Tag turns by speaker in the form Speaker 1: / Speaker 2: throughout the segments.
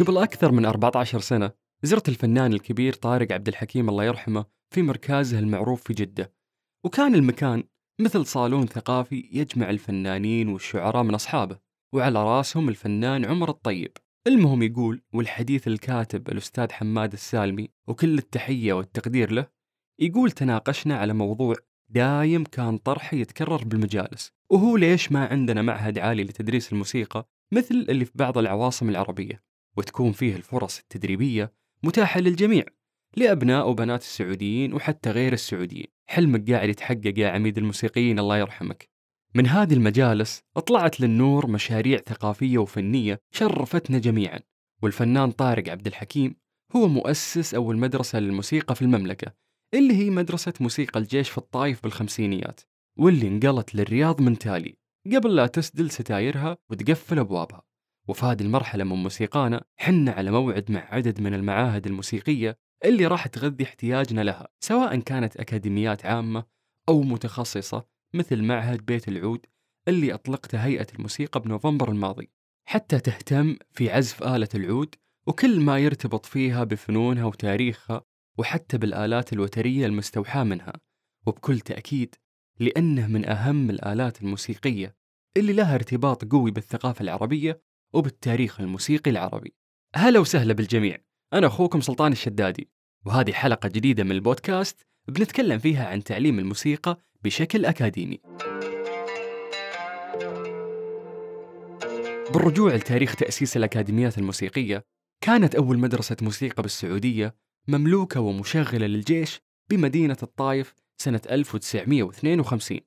Speaker 1: قبل أكثر من 14 سنة زرت الفنان الكبير طارق عبد الحكيم الله يرحمه في مركزه المعروف في جدة. وكان المكان مثل صالون ثقافي يجمع الفنانين والشعراء من أصحابه وعلى راسهم الفنان عمر الطيب. المهم يقول والحديث الكاتب الأستاذ حماد السالمي وكل التحية والتقدير له. يقول تناقشنا على موضوع دايم كان طرحه يتكرر بالمجالس. وهو ليش ما عندنا معهد عالي لتدريس الموسيقى مثل اللي في بعض العواصم العربية وتكون فيه الفرص التدريبية متاحة للجميع لأبناء وبنات السعوديين وحتى غير السعوديين. حلمك قاعد يتحقق يا عميد الموسيقيين الله يرحمك. من هذه المجالس طلعت للنور مشاريع ثقافية وفنية شرفتنا جميعا. والفنان طارق عبد الحكيم هو مؤسس أول مدرسة للموسيقى في المملكة. اللي هي مدرسة موسيقى الجيش في الطايف بالخمسينيات واللي انقلت للرياض من تالي قبل لا تسدل ستايرها وتقفل أبوابها. وفي هذه المرحلة من موسيقانا حنا على موعد مع عدد من المعاهد الموسيقية اللي راح تغذي احتياجنا لها سواء كانت أكاديميات عامة أو متخصصة مثل معهد بيت العود اللي أطلقته هيئة الموسيقى بنوفمبر الماضي. حتى تهتم في عزف آلة العود وكل ما يرتبط فيها بفنونها وتاريخها وحتى بالآلات الوترية المستوحاة منها وبكل تأكيد لأنه من أهم الآلات الموسيقية اللي لها ارتباط قوي بالثقافة العربية وبالتاريخ الموسيقي العربي. هلا وسهلا بالجميع أنا أخوكم سلطان الشدادي وهذه حلقة جديدة من البودكاست بنتكلم فيها عن تعليم الموسيقى بشكل أكاديمي. بالرجوع لتاريخ تأسيس الأكاديميات الموسيقية كانت أول مدرسة موسيقى بالسعودية مملوكة ومشغلة للجيش بمدينة الطايف سنة 1952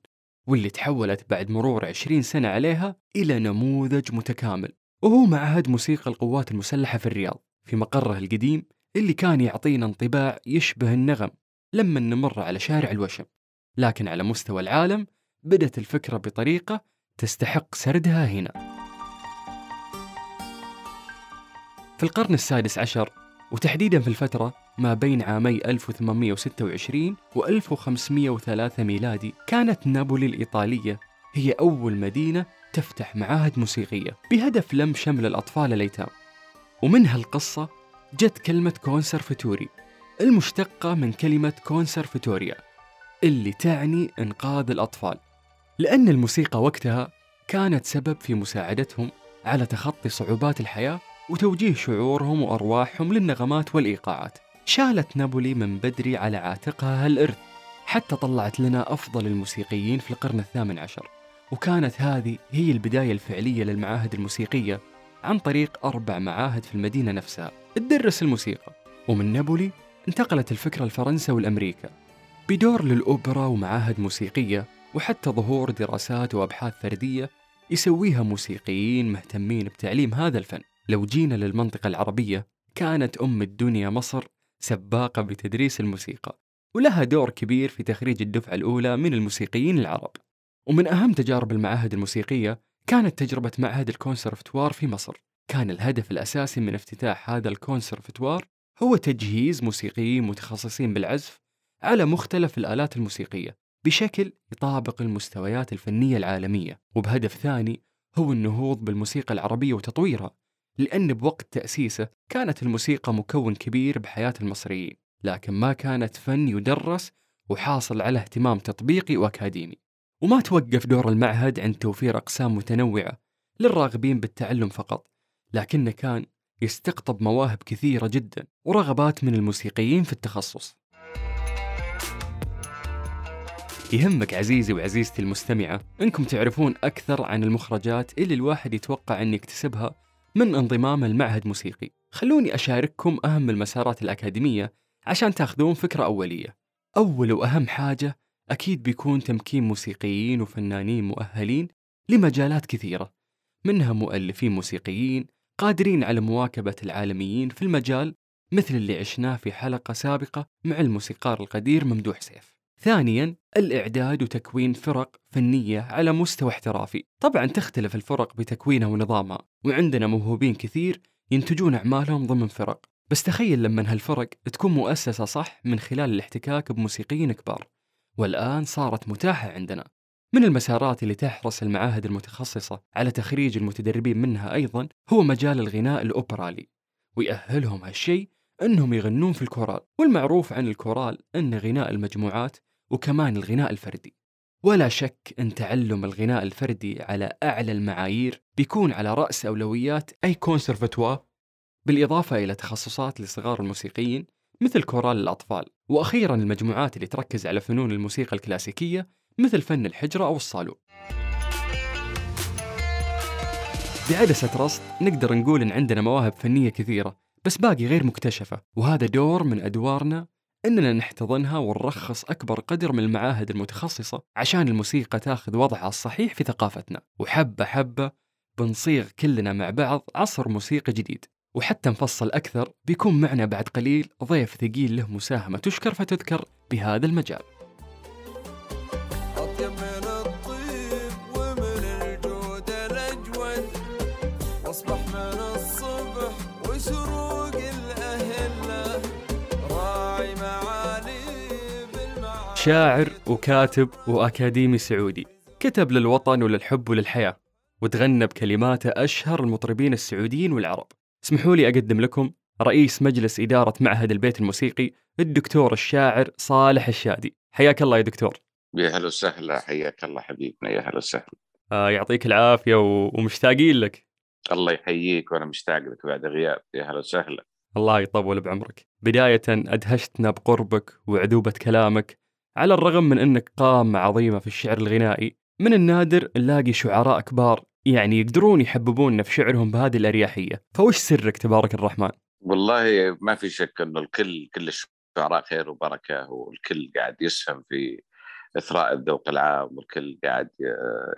Speaker 1: واللي تحولت بعد مرور 20 سنة عليها إلى نموذج متكامل وهو معهد موسيقى القوات المسلحة في الرياض في مقره القديم اللي كان يعطينا انطباع يشبه النغم لما نمر على شارع الوشم. لكن على مستوى العالم بدت الفكرة بطريقة تستحق سردها هنا. في القرن السادس عشر وتحديدا في الفترة ما بين عامي 1826 و 1503 ميلادي كانت نابولي الإيطالية هي أول مدينة تفتح معاهد موسيقية بهدف لم شمل الأطفال الأيتام ومن هالقصة جت كلمة كونسرفتوري المشتقة من كلمة كونسرفتوريا اللي تعني إنقاذ الأطفال. لأن الموسيقى وقتها كانت سبب في مساعدتهم على تخطي صعوبات الحياة وتوجيه شعورهم وأرواحهم للنغمات والإيقاعات. شالت نابولي من بدري على عاتقها هالإرث حتى طلعت لنا أفضل الموسيقيين في القرن الثامن عشر. وكانت هذه هي البداية الفعلية للمعاهد الموسيقية عن طريق أربع معاهد في المدينة نفسها. تدرس الموسيقى. ومن نابولي انتقلت الفكرة لفرنسا والأمريكا. بدور للأوبرا ومعاهد موسيقية وحتى ظهور دراسات وأبحاث فردية يسويها موسيقيين مهتمين بتعليم هذا الفن. لو جينا للمنطقة العربية كانت أم الدنيا مصر سباقة بتدريس الموسيقى ولها دور كبير في تخريج الدفعة الأولى من الموسيقيين العرب. ومن أهم تجارب المعاهد الموسيقية كانت تجربة معهد الكونسرفتوار في مصر. كان الهدف الأساسي من افتتاح هذا الكونسرفتوار هو تجهيز موسيقيين متخصصين بالعزف على مختلف الآلات الموسيقية بشكل يطابق المستويات الفنية العالمية. وبهدف ثاني هو النهوض بالموسيقى العربية وتطويرها لأن بوقت تأسيسه كانت الموسيقى مكون كبير بحياة المصريين لكن ما كانت فن يدرس وحاصل على اهتمام تطبيقي وأكاديمي. وما توقف دور المعهد عند توفير أقسام متنوعة للراغبين بالتعلم فقط لكنه كان يستقطب مواهب كثيرة جدا ورغبات من الموسيقيين في التخصص. يهمك عزيزي وعزيزتي المستمعة أنكم تعرفون أكثر عن المخرجات اللي الواحد يتوقع أن يكتسبها من انضمام المعهد موسيقي. خلوني أشارككم أهم المسارات الأكاديمية عشان تأخذون فكرة أولية. أول وأهم حاجة أكيد بيكون تمكين موسيقيين وفنانين مؤهلين لمجالات كثيرة منها مؤلفين موسيقيين قادرين على مواكبة العالميين في المجال مثل اللي عشناه في حلقة سابقة مع الموسيقار القدير ممدوح سيف. ثانيا الإعداد وتكوين فرق فنية على مستوى احترافي. طبعا تختلف الفرق بتكوينها ونظامها وعندنا موهوبين كثير ينتجون أعمالهم ضمن فرق. بس تخيل لما هالفرق تكون مؤسسة صح من خلال الاحتكاك بموسيقيين كبار. والآن صارت متاحة عندنا. من المسارات اللي تحرص المعاهد المتخصصة على تخريج المتدربين منها أيضا هو مجال الغناء الأوبرالي. ويأهلهم هالشيء أنهم يغنون في الكورال. والمعروف عن الكورال أن غناء المجموعات وكمان الغناء الفردي. ولا شك أن تعلم الغناء الفردي على أعلى المعايير بيكون على رأس أولويات أي كونسرفتوار بالإضافة إلى تخصصات لصغار الموسيقيين مثل كورال الأطفال وأخيرا المجموعات اللي تركز على فنون الموسيقى الكلاسيكية مثل فن الحجرة أو الصالون. بعدسة رصد نقدر نقول إن عندنا مواهب فنية كثيرة بس باقي غير مكتشفة وهذا دور من أدوارنا إننا نحتضنها ونرخص أكبر قدر من المعاهد المتخصصة عشان الموسيقى تاخذ وضعها الصحيح في ثقافتنا. وحبة حبة بنصيغ كلنا مع بعض عصر موسيقى جديد. وحتى نفصل أكثر بيكون معنا بعد قليل ضيف ثقيل له مساهمة تشكر فتذكر بهذا المجال. شاعر وكاتب وأكاديمي سعودي. كتب للوطن وللحب وللحياة وتغنى بكلماته أشهر المطربين السعوديين والعرب. اسمحوا لي أقدم لكم رئيس مجلس إدارة معهد البيت الموسيقي الدكتور الشاعر صالح الشادي. حياك الله يا دكتور.
Speaker 2: يا هلا وسهلا. حياك الله حبيبنا. يا هلا وسهلا.
Speaker 1: آه يعطيك العافية و... ومشتاقين لك.
Speaker 2: الله يحييك وأنا مشتاق لك بعد غياب. يا هلا وسهلا.
Speaker 1: الله يطول بعمرك. بداية أدهشتنا بقربك وعذوبة كلامك. على الرغم من أنك قامة عظيمة في الشعر الغنائي من النادر نلاقي شعراء كبار يعني يقدرون يحببوننا في شعرهم بهذه الأريحية. فوش سرك تبارك الرحمن؟
Speaker 2: والله ما في شك إنه الكل كل الشعراء خير وبركة والكل قاعد يسهم في إثراء الذوق العام والكل قاعد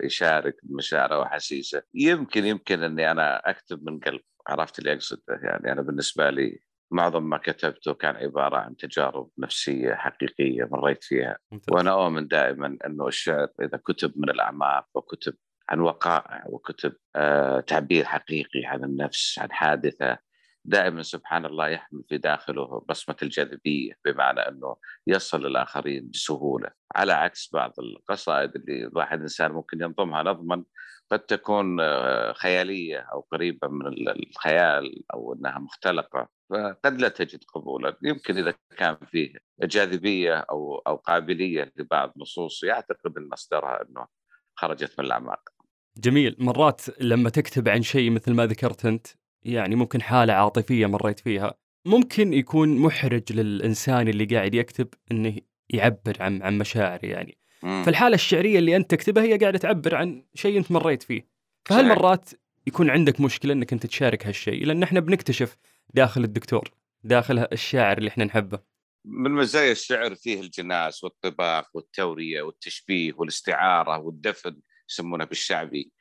Speaker 2: يشارك بمشاعره واحاسيسه يمكن يمكن إني أنا أكتب من قلب عرفت اللي أقصده؟ يعني أنا بالنسبة لي معظم ما كتبته كان عبارة عن تجارب نفسية حقيقية مريت فيها
Speaker 1: ممتاز.
Speaker 2: وأنا أؤمن دائما إنه الشعر إذا كتب من الأعماق وكتب عن وقائع وكتب آه تعبير حقيقي عن النفس عن حادثة دائما سبحان الله يحمل في داخله بصمة الجاذبية بمعنى إنه يصل للاخرين بسهولة. على عكس بعض القصائد اللي الواحد الانسان ممكن ينظمها نظما قد تكون آه، خيالية أو قريبة من ال- الخيال أو إنها مختلقة فقد لا تجد قبولا. يمكن إذا كان فيه جاذبية أو أو قابلية لبعض نصوص يعتقد إن مصدرها إنه خرجت من الأعماق.
Speaker 1: جميل. مرات لما تكتب عن شيء مثل ما ذكرت أنت يعني ممكن حالة عاطفية مريت فيها ممكن يكون محرج للإنسان اللي قاعد يكتب أنه يعبر عن عن مشاعره يعني
Speaker 2: مم.
Speaker 1: فالحالة الشعرية اللي أنت تكتبها هي قاعدة تعبر عن شيء أنت مريت فيه فهل. مرات يكون عندك مشكلة أنك أنت تشارك هالشيء لأن إحنا بنكتشف داخل الدكتور داخل الشاعر اللي إحنا نحبه
Speaker 2: من مزايا الشعر فيه الجناس والطباق والتورية والتشبيه والاستعارة والدفن يسمونه بالشعبي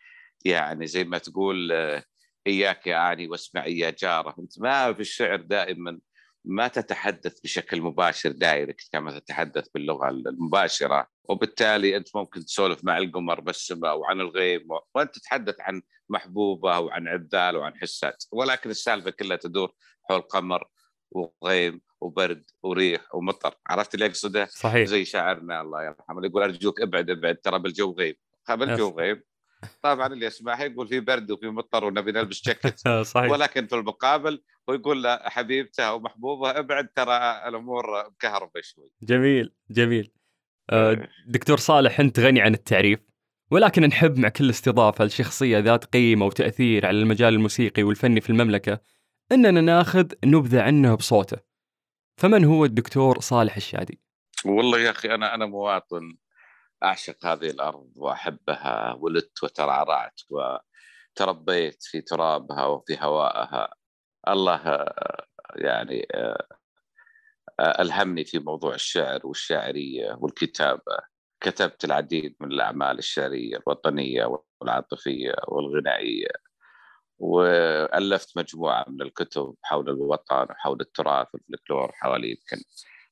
Speaker 2: يعني زي ما تقول إياك يا اني واسمعي يا جاره. أنت ما في الشعر دائما ما تتحدث بشكل مباشر دايركت كما تتحدث باللغة المباشرة. وبالتالي أنت ممكن تسولف مع القمر بس أو عن الغيم و- وأنت تتحدث عن محبوبة وعن عذال وعن حسات. ولكن السالفة كلها تدور حول قمر وغيم وبرد وريح ومطر. عرفت اللي أقصده؟
Speaker 1: صحيح.
Speaker 2: زي شاعرنا الله يرحمه يقول أرجوك ابعد ابعد ترى بالجو غيم. بالجو. غيم. طبعا اللي يسمعها يقول في برد وفي مطر ونبي نلبس جاكيت.
Speaker 1: آه، صحيح.
Speaker 2: ولكن في المقابل هو يقول له حبيبته أو محبوبه ابعد ترى الأمور مكهربة شوي.
Speaker 1: جميل جميل. آه، دكتور صالح أنت غني عن التعريف ولكن نحب مع كل استضافة لشخصية ذات قيمة وتأثير على المجال الموسيقي والفني في المملكة أننا ناخذ نبذة عنه بصوته. فمن هو الدكتور صالح الشادي؟
Speaker 2: والله يا أخي أنا أنا مواطن. أعشق هذه الأرض وأحبها ولدت وترعرعت وتربيت في ترابها وفي هوائها الله يعني آه، ألهمني في موضوع الشعر والشاعريه والكتابة. كتبت العديد من الأعمال الشعرية الوطنية والعاطفية والغنائية. وألفت مجموعة من الكتب حول الوطن وحول التراث والفلكلور حوالي يمكن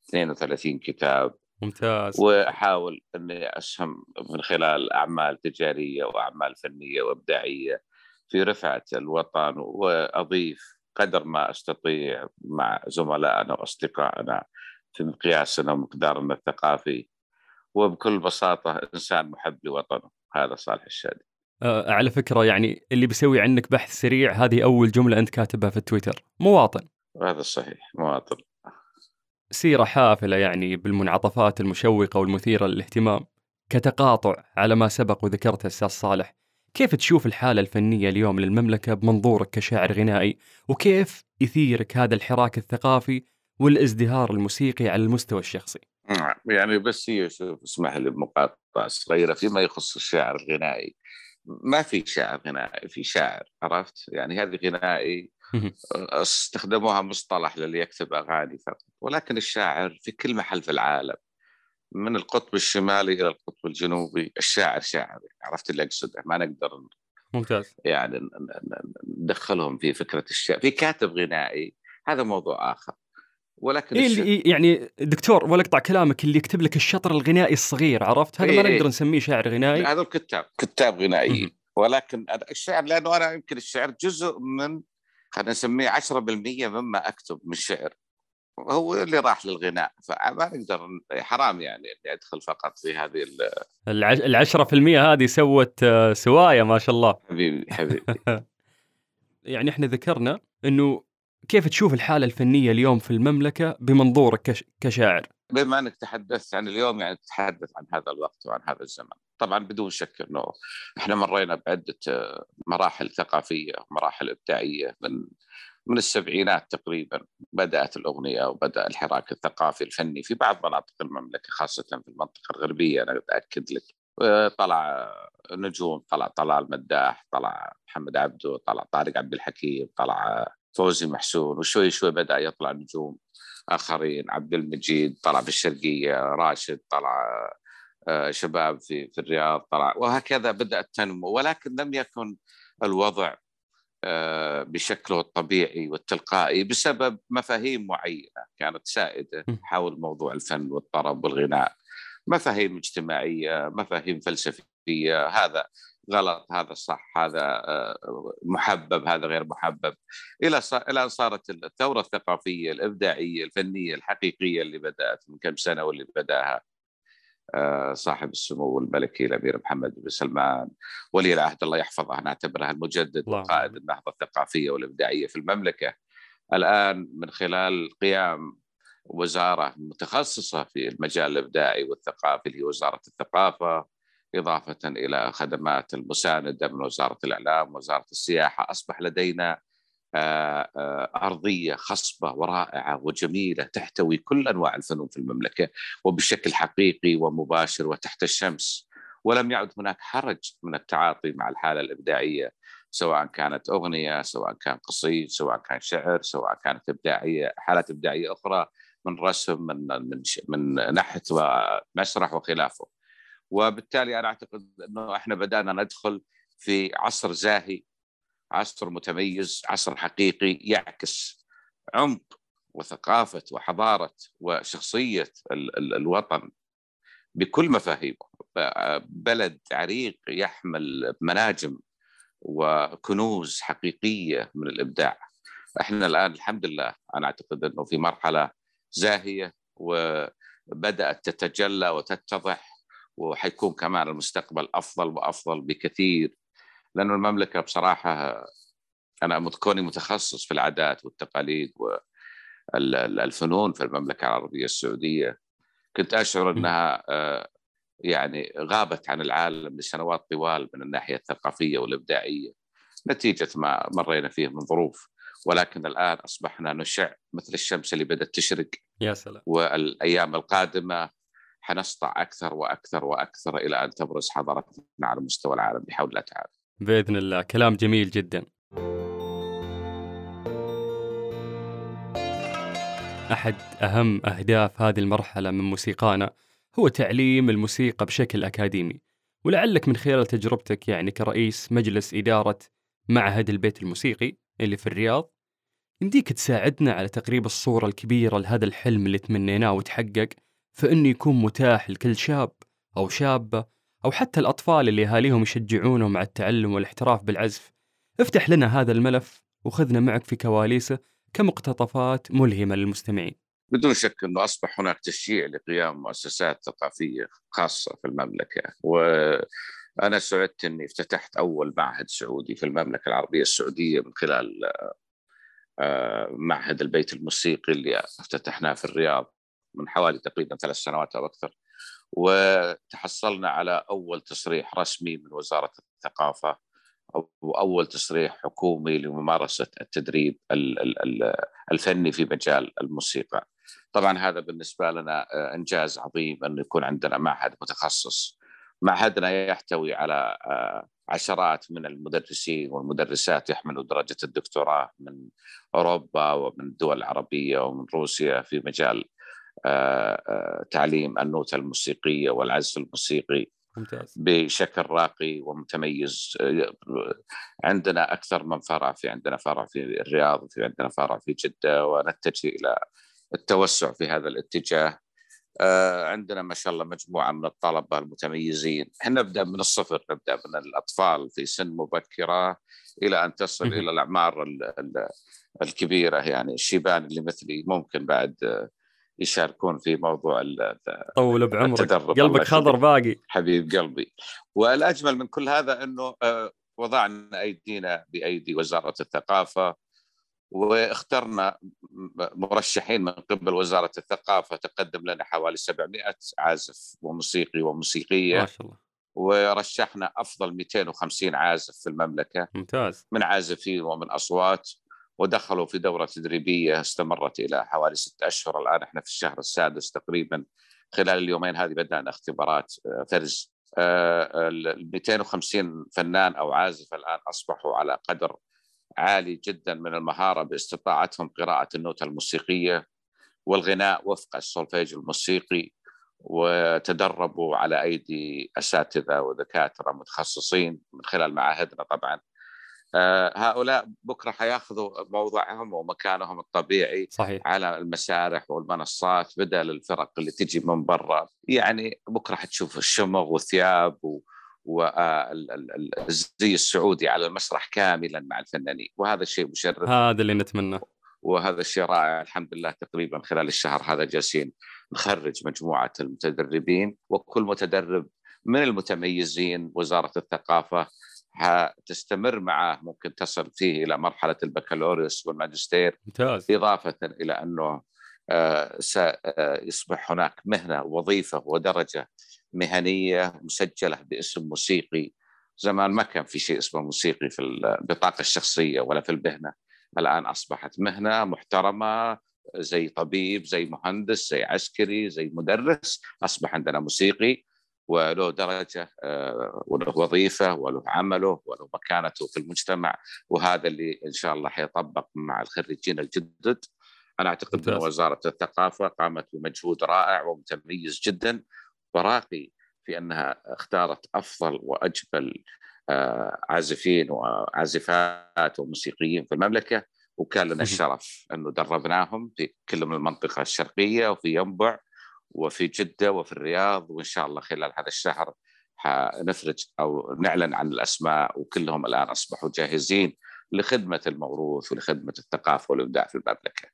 Speaker 2: 32 كتاب.
Speaker 1: ممتاز.
Speaker 2: وأحاول إني أسهم من خلال أعمال تجارية وأعمال فنية وإبداعية في رفعة الوطن وأضيف قدر ما أستطيع مع زملائنا وأصدقائنا في مقياسنا ومقدارنا الثقافي. وبكل بساطة إنسان محب لوطنه. هذا صالح الشادي.
Speaker 1: آه على فكرة يعني اللي بيسوي عنك بحث سريع هذه أول جملة أنت كاتبها في التويتر. مواطن.
Speaker 2: هذا صحيح مواطن.
Speaker 1: سيرة حافلة يعني بالمنعطفات المشوقة والمثيرة للاهتمام كتقاطع على ما سبق وذكرته أستاذ صالح. كيف تشوف الحالة الفنية اليوم للمملكة بمنظورك كشاعر غنائي؟ وكيف يثيرك هذا الحراك الثقافي والازدهار الموسيقي على المستوى الشخصي؟
Speaker 2: نعم، يعني بس هي اسمح لي بمقاطعة صغيرة فيما يخص الشعر الغنائي. ما في شعر غنائي في شاعر عرفت؟ يعني هذه غنائي. استخدموها مصطلح للي يكتب أغاني فقط. ولكن الشاعر في كل محل في العالم من القطب الشمالي إلى القطب الجنوبي الشاعر شاعر عرفت اللي أقصده؟ ما نقدر
Speaker 1: ممتاز.
Speaker 2: يعني ندخلهم في فكرة الشعر في كاتب غنائي هذا موضوع آخر. ولكن
Speaker 1: إيه
Speaker 2: الشعر-
Speaker 1: اللي يعني دكتور ولا اقطع كلامك اللي يكتب لك الشطر الغنائي الصغير عرفت؟ هذا ما
Speaker 2: إيه
Speaker 1: نقدر
Speaker 2: إيه.
Speaker 1: نسميه شاعر غنائي.
Speaker 2: هذول كتاب كتاب. غنائيين ولكن الشعر لأنه أنا يمكن الشعر جزء من خلينا نسميه 10% مما أكتب من شعر. هو اللي راح للغناء فما نقدر حرام يعني إني أدخل فقط في هذه ال-
Speaker 1: العش... العشرة في المية هذه سوت آه، سوايا ما شاء الله.
Speaker 2: حبيبي حبيبي.
Speaker 1: يعني إحنا ذكرنا إنه كيف تشوف الحالة الفنية اليوم في المملكة بمنظورك كش... كشاعر؟
Speaker 2: بما أنك تحدثت عن اليوم يعني تتحدث عن هذا الوقت وعن هذا الزمن. طبعا بدون شك إنه إحنا مرينا بعدة آه، مراحل ثقافية مراحل إبداعية من من السبعينات تقريبا. بدأت الأغنية وبدأ الحراك الثقافي الفني في بعض مناطق المملكة خاصة في المنطقة الغربية. أنا أتأكد لك آه، طلع نجوم طلع طلال المداح طلع محمد عبده طلع طارق عبد الحكيم طلع فوزي محسون وشوي شوي بدأ يطلع نجوم آخرين عبد المجيد طلع في الشرقية راشد طلع آه، شباب في في الرياض طلع وهكذا بدات تنمو ولكن لم يكن الوضع آه، بشكله الطبيعي والتلقائي بسبب مفاهيم معينة كانت
Speaker 1: سائدة.
Speaker 2: حول موضوع الفن والطرب والغناء مفاهيم اجتماعية مفاهيم فلسفية هذا غلط هذا صح هذا آه، محبب هذا غير محبب إلى إلى أن صارت الثورة الثقافية الإبداعية الفنية الحقيقية اللي بدأت من كم سنة واللي بدأها آه، صاحب السمو الملكي الأمير محمد بن سلمان ولي العهد الله يحفظه نعتبره المجدد. وقائد النهضة الثقافية والإبداعية في المملكة الآن من خلال قيام وزارة متخصصة في المجال الإبداعي والثقافي اللي هي وزارة الثقافة إضافة إلى خدمات المساندة من وزارة الإعلام وزارة السياحة أصبح لدينا آه، آه، أرضية خصبة ورائعة وجميلة تحتوي كل أنواع الفنون في المملكة وبشكل حقيقي ومباشر وتحت الشمس. ولم يعد هناك حرج من التعاطي مع الحالة الإبداعية سواء كانت أغنية سواء كان قصيد سواء كان شعر سواء كانت إبداعية حالات إبداعية أخرى من رسم من من من نحت ومسرح وخلافه. وبالتالي أنا أعتقد إنه إحنا بدأنا ندخل في عصر زاهي عصر متميز عصر حقيقي يعكس عمق وثقافة وحضارة وشخصية ال- ال- الوطن بكل مفاهيمه. بلد عريق يحمل مناجم وكنوز حقيقية من الإبداع. إحنا الآن الحمد لله أنا أعتقد إنه في مرحلة زاهية وبدأت تتجلى وتتضح وحيكون كمان المستقبل أفضل وأفضل بكثير لأنه المملكة بصراحة أنا كوني متخصص في العادات والتقاليد والفنون في المملكة العربية السعودية كنت أشعر إنها آه، يعني غابت عن العالم لسنوات طوال من الناحية الثقافية والإبداعية نتيجة ما مرينا فيه من ظروف ولكن الآن أصبحنا نشع مثل الشمس اللي بدأت تشرق
Speaker 1: يا سلام.
Speaker 2: والأيام القادمة حنسطع أكثر وأكثر وأكثر إلى أن تبرز حضارتنا على مستوى العالم بحول الله تعالى.
Speaker 1: بإذن الله كلام جميل جدا أحد أهم أهداف هذه المرحلة من موسيقانا هو تعليم الموسيقى بشكل أكاديمي ولعلك من خلال تجربتك يعني كرئيس مجلس إدارة معهد البيت الموسيقي اللي في الرياض يمديك تساعدنا على تقريب الصورة الكبيرة لهذا الحلم اللي تمنيناه وتحقق فإنه يكون متاح لكل شاب أو شابة أو حتى الأطفال اللي أهاليهم يشجعونهم على التعلم والاحتراف بالعزف. افتح لنا هذا الملف وخذنا معك في كواليسه كمقتطفات ملهمة للمستمعين.
Speaker 2: بدون شك إنه أصبح هناك تشجيع لقيام مؤسسات ثقافية خاصة في المملكة. وأنا سعدت إني افتتحت أول معهد سعودي في المملكة العربية السعودية من خلال آه، معهد البيت الموسيقي اللي افتتحناه في الرياض. من حوالي تقريبا ثلاث سنوات أو أكثر وتحصلنا على أول تصريح رسمي من وزارة الثقافة واول تصريح حكومي لممارسة التدريب الفني في مجال الموسيقى. طبعا هذا بالنسبة لنا آه، إنجاز عظيم انه يكون عندنا معهد متخصص. معهدنا يحتوي على آه، عشرات من المدرسين والمدرسات يحملوا درجة الدكتوراه من أوروبا ومن الدول العربيه ومن روسيا في مجال تعليم النوتة الموسيقية والعزف الموسيقي ممتاز. بشكل راقي ومتميز. عندنا أكثر من فرع في عندنا فرع في الرياض وفي عندنا فرع في جدة ونتجه إلى التوسع في هذا الاتجاه. آه، عندنا ما شاء الله مجموعة من الطلبة المتميزين. إحنا نبدأ من الصفر نبدأ من الأطفال في سن مبكرة إلى أن تصل إلى الأعمار الكبيرة يعني الشيبان اللي مثلي ممكن بعد يشاركون في موضوع
Speaker 1: طول بعمرك. قلبك خضر باقي.
Speaker 2: حبيب قلبي. والأجمل من كل هذا إنه آه، وضعنا أيدينا بأيدي وزارة الثقافة واخترنا مرشحين من قبل وزارة الثقافة تقدم لنا حوالي 700 عازف وموسيقي وموسيقية.
Speaker 1: ما شاء الله.
Speaker 2: ورشحنا أفضل 250 عازف في المملكة.
Speaker 1: ممتاز.
Speaker 2: من عازفين ومن أصوات. ودخلوا في دورة تدريبية استمرت إلى حوالي ستة أشهر. الآن إحنا في الشهر السادس تقريبا. خلال اليومين هذه بدأنا اختبارات آه، فرز. ال 250 فنان أو عازف الآن أصبحوا على قدر عالي جدا من المهارة باستطاعتهم قراءة النوتة الموسيقية والغناء وفق السولفيج الموسيقي وتدربوا على أيدي أساتذة ودكاترة متخصصين من خلال معاهدنا طبعا. آه، هؤلاء بكرة حياخذوا موضعهم ومكانهم الطبيعي
Speaker 1: صحيح.
Speaker 2: على المسارح والمنصات بدل الفرق اللي تجي من برا. يعني بكرة حتشوف الشمغ والثياب و... والزي السعودي على المسرح كاملا مع الفنانين. وهذا الشيء مشرف.
Speaker 1: هذا اللي نتمناه
Speaker 2: وهذا الشيء رائع. الحمد لله تقريبا خلال الشهر هذا جالسين نخرج مجموعة المتدربين وكل متدرب من المتميزين وزارة الثقافة تستمر معه ممكن تصل فيه إلى مرحلة البكالوريوس والماجستير
Speaker 1: ممتاز.
Speaker 2: إضافة إلى أنه آه، سيصبح هناك مهنة وظيفة ودرجة مهنية مسجلة باسم موسيقي. زمان ما كان في شيء اسمه موسيقي في البطاقه الشخصية ولا في المهنه الآن أصبحت مهنة محترمة زي طبيب زي مهندس زي عسكري زي مدرس أصبح عندنا موسيقي. وله درجة آه، وله وظيفة وله عمله وله مكانته في المجتمع وهذا اللي إن شاء الله حيطبق مع الخريجين الجدد. أنا أعتقد أن وزارة الثقافة قامت بمجهود رائع ومتميز جدا وراقي في أنها اختارت أفضل وأجمل آه، عازفين وعازفات وموسيقيين في المملكة وكان لنا الشرف أنه دربناهم في كل من المنطقة الشرقية وفي ينبع وفي جدة وفي الرياض وإن شاء الله خلال هذا الشهر حنفرج أو نعلن عن الأسماء وكلهم الآن أصبحوا جاهزين لخدمة الموروث ولخدمة الثقافة والإبداع في المملكة.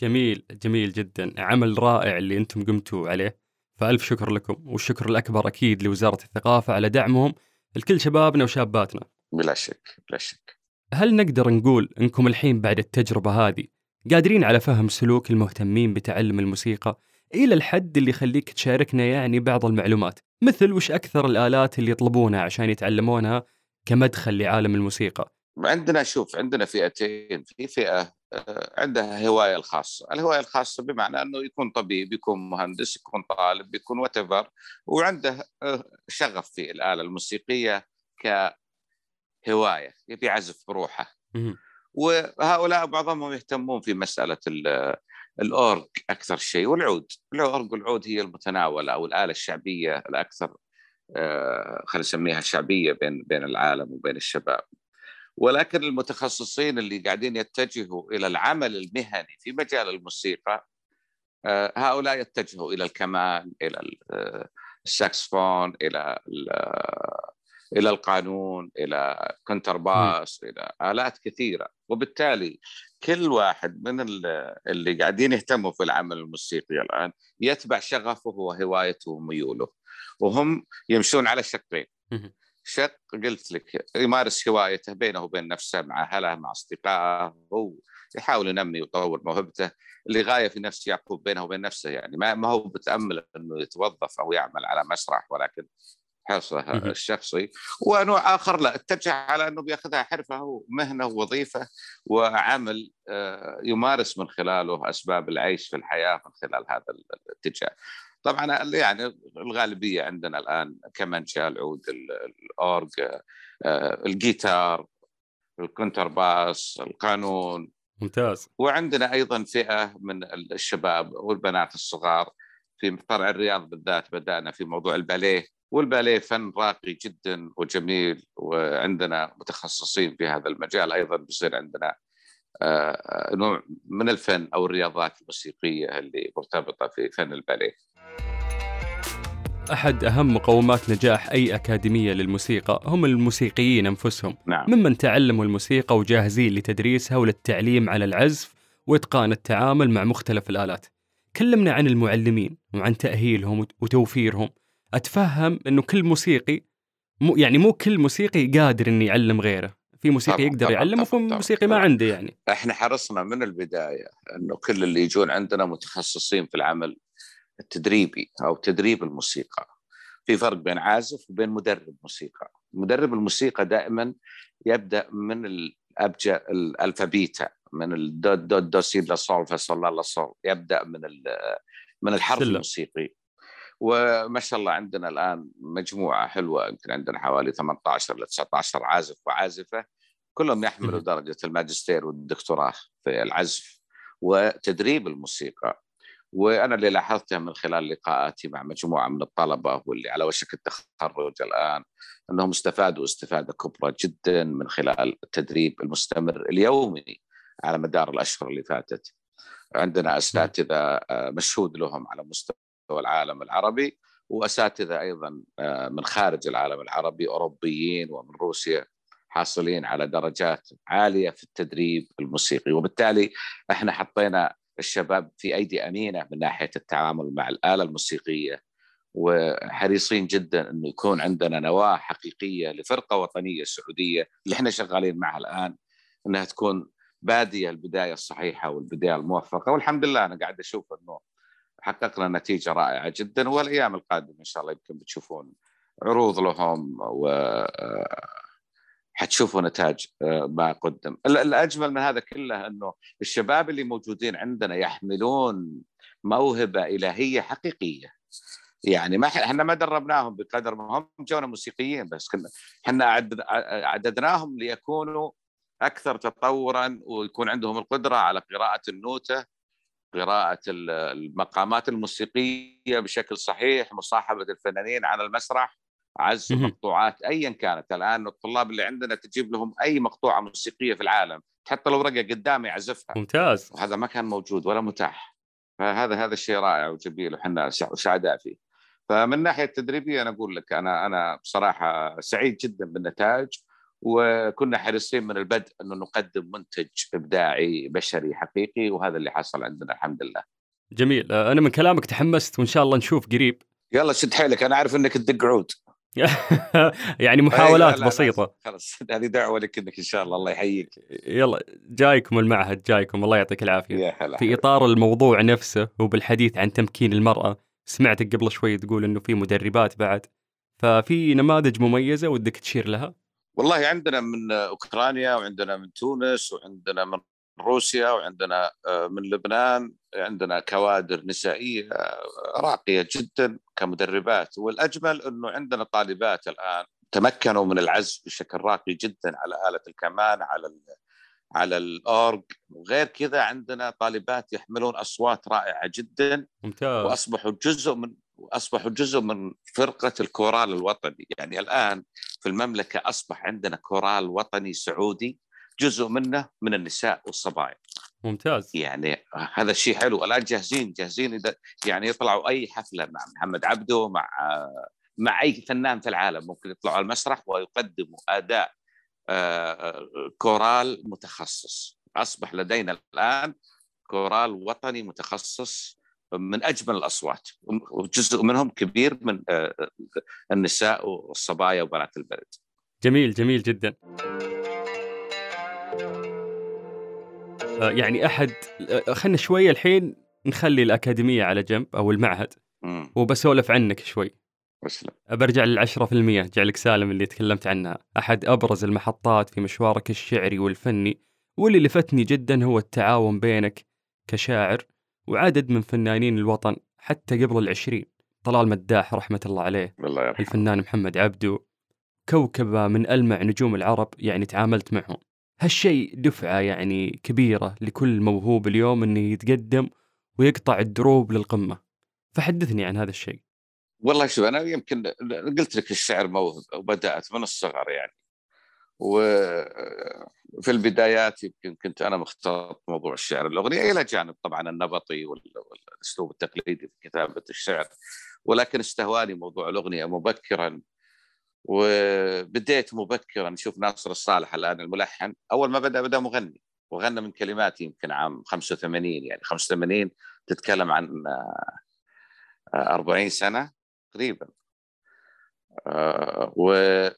Speaker 1: جميل جميل جدا. عمل رائع اللي أنتم قمتوا عليه. فألف شكر لكم والشكر الأكبر أكيد لوزارة الثقافة على دعمهم. لكل شبابنا وشاباتنا.
Speaker 2: بلا شك بلا شك.
Speaker 1: هل نقدر نقول أنكم الحين بعد التجربة هذه قادرين على فهم سلوك المهتمين بتعلم الموسيقى؟ إلى الحد اللي يخليك تشاركنا يعني بعض المعلومات. مثل وش أكثر الآلات اللي يطلبونها عشان يتعلمونها كمدخل لعالم الموسيقى؟
Speaker 2: عندنا شوف عندنا فئتين. في فئة آه، عندها هواية الخاصة. الهواية الخاصة بمعنى أنه يكون طبيب يكون مهندس يكون طالب يكون واتيفر وعنده آه، شغف في الآلة الموسيقية كهواية يبي يعزف بروحه. وهؤلاء بعضهم يهتمون في مسألة الأورج أكثر شيء والعود. الأورج والعود هي المتناولة أو الآلة الشعبية الأكثر آه، خلينا نسميها شعبية بين بين العالم وبين الشباب. ولكن المتخصصين اللي قاعدين يتجهوا إلى العمل المهني في مجال الموسيقى آه، هؤلاء يتجهوا إلى الكمان إلى آه، الساكسفون إلى إلى القانون إلى كونترباس إلى آلات كثيرة. وبالتالي كل واحد من ال- اللي قاعدين يهتموا في العمل الموسيقي الآن يتبع شغفه وهوايته وميوله. وهم يمشون على شقين. شق قلت لك يمارس هوايته بينه وبين نفسه مع أهله مع أصدقائه هو يحاول ينمي ويطور موهبته. اللي غاية في نفس يعقوب بينه وبين نفسه يعني ما ما هو بتامل إنه يتوظف أو يعمل على مسرح ولكن حرصه. الشخصي ونوع آخر لا اتجه على أنه بياخذها حرفة ومهنة ووظيفة وعمل آه، يمارس من خلاله أسباب العيش في الحياة من خلال هذا الاتجاه. طبعا يعني الغالبية عندنا الآن كمانجا العود ال- الأورج آه، الجيتار الكونترباس القانون
Speaker 1: ممتاز
Speaker 2: وعندنا أيضا فئة من الشباب والبنات الصغار في فرع الرياض بالذات بدأنا في موضوع الباليه والباليه فن راقي جدا وجميل وعندنا متخصصين في هذا المجال أيضا بيصير عندنا آه، نوع من الفن أو الرياضات الموسيقية اللي مرتبطة في فن الباليه.
Speaker 1: أحد أهم مقومات نجاح أي أكاديمية للموسيقى هم الموسيقيين أنفسهم.
Speaker 2: نعم.
Speaker 1: ممن تعلموا الموسيقى وجاهزين لتدريسها وللتعليم على العزف وإتقان التعامل مع مختلف الآلات. كلمنا عن المعلمين وعن تأهيلهم وت- وتوفيرهم. أتفهم أنه كل موسيقي مو يعني مو كل موسيقي قادر أنه يعلم غيره في موسيقي
Speaker 2: طبعاً،
Speaker 1: يقدر يعلم وفي موسيقي ما. عنده يعني
Speaker 2: إحنا حرصنا من البداية إنه كل اللي يجون عندنا متخصصين في العمل التدريبي أو تدريب الموسيقى. في فرق بين عازف وبين مدرب موسيقى. مدرب الموسيقى دائما يبدأ من الابجد الألفابيتا من الدو دو دو سي لا صول فا صول لا صول يبدأ من من الحرف
Speaker 1: سلم.
Speaker 2: الموسيقي. وما شاء الله عندنا الآن مجموعة حلوة يمكن عندنا حوالي 18 ل 19 عازف وعازفة كلهم يحملوا. درجة الماجستير والدكتوراه في العزف وتدريب الموسيقى وأنا اللي لاحظته من خلال لقاءاتي مع مجموعة من الطلبة واللي على وشك التخرج الآن أنهم استفادوا استفادة كبرى جدا من خلال التدريب المستمر اليومي على مدار الأشهر اللي فاتت. عندنا اساتذه آه، مشهود لهم على مستوى العالم العربي وأساتذة أيضا آه، من خارج العالم العربي أوروبيين ومن روسيا حاصلين على درجات عالية في التدريب الموسيقي. وبالتالي إحنا حطينا الشباب في أيدي أمينة من ناحية التعامل مع الآلة الموسيقية. وحريصين جدا إنه يكون عندنا نواة حقيقية لفرقة وطنية سعودية اللي إحنا شغالين معها الآن إنها تكون بادية البداية الصحيحة والبداية الموفقة. والحمد لله أنا قاعد أشوف إنه حققنا نتيجة رائعة جدا والأيام القادمة إن شاء الله يمكن بتشوفون عروض لهم و حتشوفوا نتاج آه، ما قدم. ال- الأجمل من هذا كله إنه الشباب اللي موجودين عندنا يحملون موهبة إلهية حقيقية. يعني ما إحنا ما دربناهم بقدر ما هم جونا موسيقيين بس كنا إحنا عدد- عددناهم ليكونوا أكثر تطورا ويكون عندهم القدرة على قراءة النوتة قراءة ال- المقامات الموسيقية بشكل صحيح مصاحبة الفنانين على المسرح عزف. مقطوعات ايا كانت. الآن الطلاب اللي عندنا تجيب لهم أي مقطوعة موسيقية في العالم تحط له ورقة قدامه يعزفها.
Speaker 1: ممتاز.
Speaker 2: وهذا ما كان موجود ولا متاح. فهذا هذا الشيء رائع وجميل وحنا سع- سعداء فيه. فمن الناحية التدريبية أنا أقول لك أنا أنا بصراحة سعيد جدا بالنتائج. وكنا حريصين من البدء انه نقدم منتج إبداعي بشري حقيقي وهذا اللي حصل عندنا الحمد لله.
Speaker 1: جميل آه، أنا من كلامك تحمست وإن شاء الله نشوف قريب
Speaker 2: يلا شد حيلك أنا أعرف إنك تدق عود.
Speaker 1: يعني محاولات
Speaker 2: لا لا
Speaker 1: بسيطة.
Speaker 2: خلاص هذه دعوة لك إنك إن شاء الله الله يحييك.
Speaker 1: يلا جايكم المعهد جايكم الله يعطيك العافية
Speaker 2: يا هلا
Speaker 1: في إطار الموضوع نفسه وبالحديث عن تمكين المرأة سمعتك قبل شوي تقول إنه في مدربات بعد ففي نماذج مميزة ودك تشير لها
Speaker 2: والله عندنا من أوكرانيا وعندنا من تونس وعندنا من روسيا وعندنا آه، من لبنان عندنا كوادر نسائية آه، راقية جدا كمدربات. والأجمل إنه عندنا طالبات الآن تمكنوا من العزف بشكل راقي جدا على آلة الكمان على ال على الأورج. وغير كذا عندنا طالبات يحملون أصوات رائعة جدا.
Speaker 1: ممتاز.
Speaker 2: وأصبحوا جزء من وأصبحوا جزء من فرقة الكورال الوطني، يعني الآن في المملكة أصبح عندنا كورال وطني سعودي جزء منه من النساء والصبايا،
Speaker 1: ممتاز.
Speaker 2: يعني هذا الشيء حلو، الآن جاهزين جاهزين إذا يعني يطلعوا أي حفلة مع محمد عبده مع مع أي فنان في العالم. ممكن يطلعوا على المسرح ويقدموا أداء آه، كورال متخصص. أصبح لدينا الآن كورال وطني متخصص من أجمل الأصوات وجزء منهم كبير من آه، النساء والصبايا وبنات البلد.
Speaker 1: جميل جميل جدا. آه، يعني أحد خلينا شوية الحين نخلي الأكاديمية على جنب أو المعهد.
Speaker 2: مم.
Speaker 1: وبسولف عنك شوي.
Speaker 2: بس لا.
Speaker 1: برجع للعشرة في المية جعلك سالم اللي تكلمت عنها. أحد أبرز المحطات في مشوارك الشعري والفني واللي لفتني جدا هو التعاون بينك كشاعر وعدد من فنانين الوطن حتى قبل العشرين. طلال مداح رحمة الله عليه
Speaker 2: الله يرحمه.
Speaker 1: الفنان محمد عبدو كوكبة من ألمع نجوم العرب يعني تعاملت معهم. هالشيء دفعة يعني كبيرة لكل موهوب اليوم أنه يتقدم ويقطع الدروب للقمة. فحدثني عن هذا الشيء.
Speaker 2: والله شوف أنا يمكن قلت لك الشعر موهبه وبدات من الصغر يعني. وفي البدايات يمكن كنت أنا مختلط موضوع الشعر الأغنية إلى جانب طبعا النبطي وال- والأسلوب التقليدي في كتابة الشعر ولكن استهواني موضوع الأغنية مبكرا وبديت مبكرا نشوف ناصر الصالح الآن الملحن. أول ما بدأ بدأ مغني وغنى من كلماتي يمكن عام 85 يعني 85 تتكلم عن آه، آه، 40 سنة تقريبا. وما